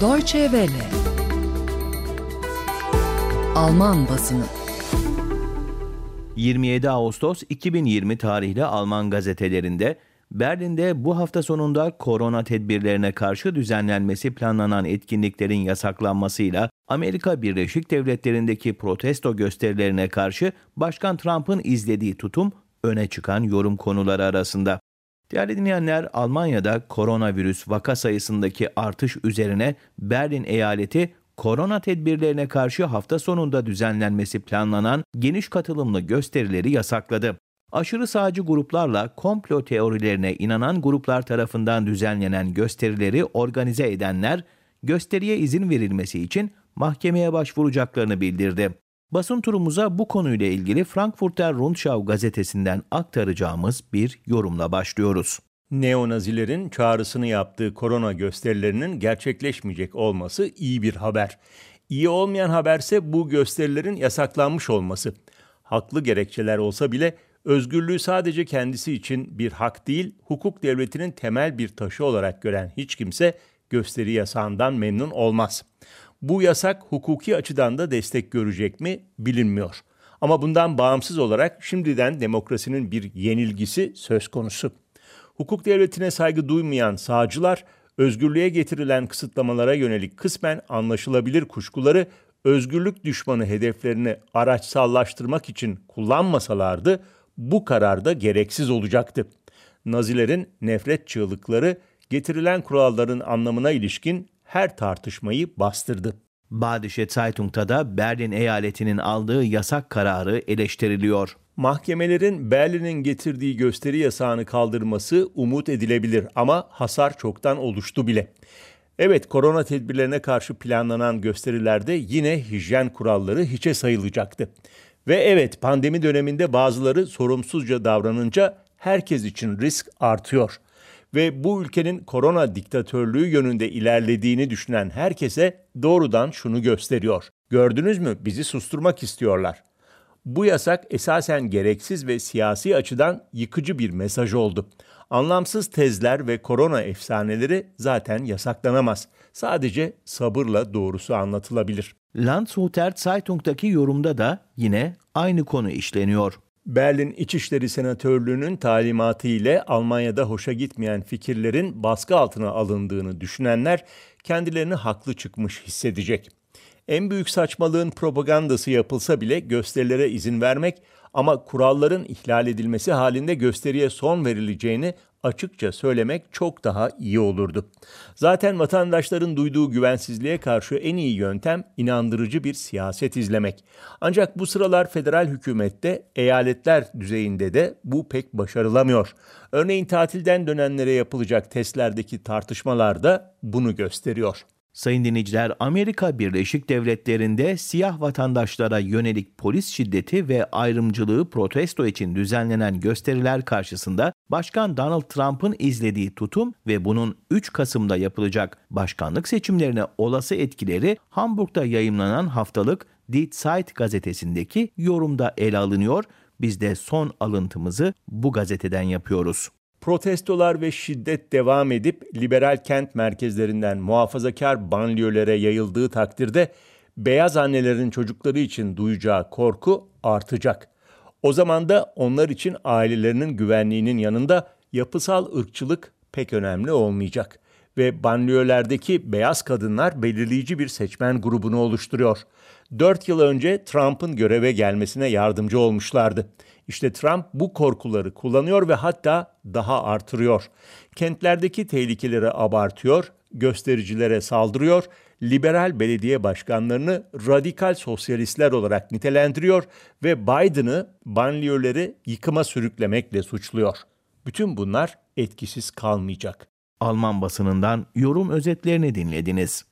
Deutsche Welle Alman basını 27 Ağustos 2020 tarihli Alman gazetelerinde Berlin'de bu hafta sonunda korona tedbirlerine karşı düzenlenmesi planlanan etkinliklerin yasaklanmasıyla Amerika Birleşik Devletleri'ndeki protesto gösterilerine karşı Başkan Trump'ın izlediği tutum öne çıkan yorum konuları arasında. Değerli dinleyenler, Almanya'da koronavirüs vaka sayısındaki artış üzerine Berlin eyaleti korona tedbirlerine karşı hafta sonunda düzenlenmesi planlanan geniş katılımlı gösterileri yasakladı. Aşırı sağcı gruplarla komplo teorilerine inanan gruplar tarafından düzenlenen gösterileri organize edenler gösteriye izin verilmesi için mahkemeye başvuracaklarını bildirdi. Basın turumuza bu konuyla ilgili Frankfurter Rundschau gazetesinden aktaracağımız bir yorumla başlıyoruz. Neonazilerin çağrısını yaptığı korona gösterilerinin gerçekleşmeyecek olması iyi bir haber. İyi olmayan haberse bu gösterilerin yasaklanmış olması. Haklı gerekçeler olsa bile özgürlüğü sadece kendisi için bir hak değil, hukuk devletinin temel bir taşı olarak gören hiç kimse gösteri yasağından memnun olmaz. Bu yasak hukuki açıdan da destek görecek mi bilinmiyor. Ama bundan bağımsız olarak şimdiden demokrasinin bir yenilgisi söz konusu. Hukuk devletine saygı duymayan sağcılar özgürlüğe getirilen kısıtlamalara yönelik kısmen anlaşılabilir kuşkuları özgürlük düşmanı hedeflerini araçsallaştırmak için kullanmasalardı bu karar da gereksiz olacaktı. Nazilerin nefret çığlıkları getirilen kuralların anlamına ilişkin her tartışmayı bastırdı. Badische Zeitung'ta da Berlin eyaletinin aldığı yasak kararı eleştiriliyor. Mahkemelerin Berlin'in getirdiği gösteri yasağını kaldırması umut edilebilir ama hasar çoktan oluştu bile. Evet korona tedbirlerine karşı planlanan gösterilerde yine hijyen kuralları hiçe sayılacaktı. Ve evet pandemi döneminde bazıları sorumsuzca davranınca herkes için risk artıyor ve bu ülkenin korona diktatörlüğü yönünde ilerlediğini düşünen herkese doğrudan şunu gösteriyor. Gördünüz mü bizi susturmak istiyorlar. Bu yasak esasen gereksiz ve siyasi açıdan yıkıcı bir mesaj oldu. Anlamsız tezler ve korona efsaneleri zaten yasaklanamaz. Sadece sabırla doğrusu anlatılabilir. Landshuter Zeitung'daki yorumda da yine aynı konu işleniyor. Berlin İçişleri Senatörlüğü'nün talimatı ile Almanya'da hoşa gitmeyen fikirlerin baskı altına alındığını düşünenler kendilerini haklı çıkmış hissedecek. En büyük saçmalığın propagandası yapılsa bile gösterilere izin vermek ama kuralların ihlal edilmesi halinde gösteriye son verileceğini açıkça söylemek çok daha iyi olurdu. Zaten vatandaşların duyduğu güvensizliğe karşı en iyi yöntem inandırıcı bir siyaset izlemek. Ancak bu sıralar federal hükümette eyaletler düzeyinde de bu pek başarılamıyor. Örneğin tatilden dönenlere yapılacak testlerdeki tartışmalar da bunu gösteriyor. Sayın dinleyiciler, Amerika Birleşik Devletleri'nde siyah vatandaşlara yönelik polis şiddeti ve ayrımcılığı protesto için düzenlenen gösteriler karşısında Başkan Donald Trump'ın izlediği tutum ve bunun 3 Kasım'da yapılacak başkanlık seçimlerine olası etkileri Hamburg'da yayımlanan haftalık Die Zeit gazetesindeki yorumda ele alınıyor. Biz de son alıntımızı bu gazeteden yapıyoruz. Protestolar ve şiddet devam edip liberal kent merkezlerinden muhafazakar banliyölere yayıldığı takdirde beyaz annelerin çocukları için duyacağı korku artacak. O zaman da onlar için ailelerinin güvenliğinin yanında yapısal ırkçılık pek önemli olmayacak ve banliyölerdeki beyaz kadınlar belirleyici bir seçmen grubunu oluşturuyor. Dört yıl önce Trump'ın göreve gelmesine yardımcı olmuşlardı. İşte Trump bu korkuları kullanıyor ve hatta daha artırıyor. Kentlerdeki tehlikeleri abartıyor, göstericilere saldırıyor, liberal belediye başkanlarını radikal sosyalistler olarak nitelendiriyor ve Biden'ı banliyöleri yıkıma sürüklemekle suçluyor. Bütün bunlar etkisiz kalmayacak. Alman basınından yorum özetlerini dinlediniz.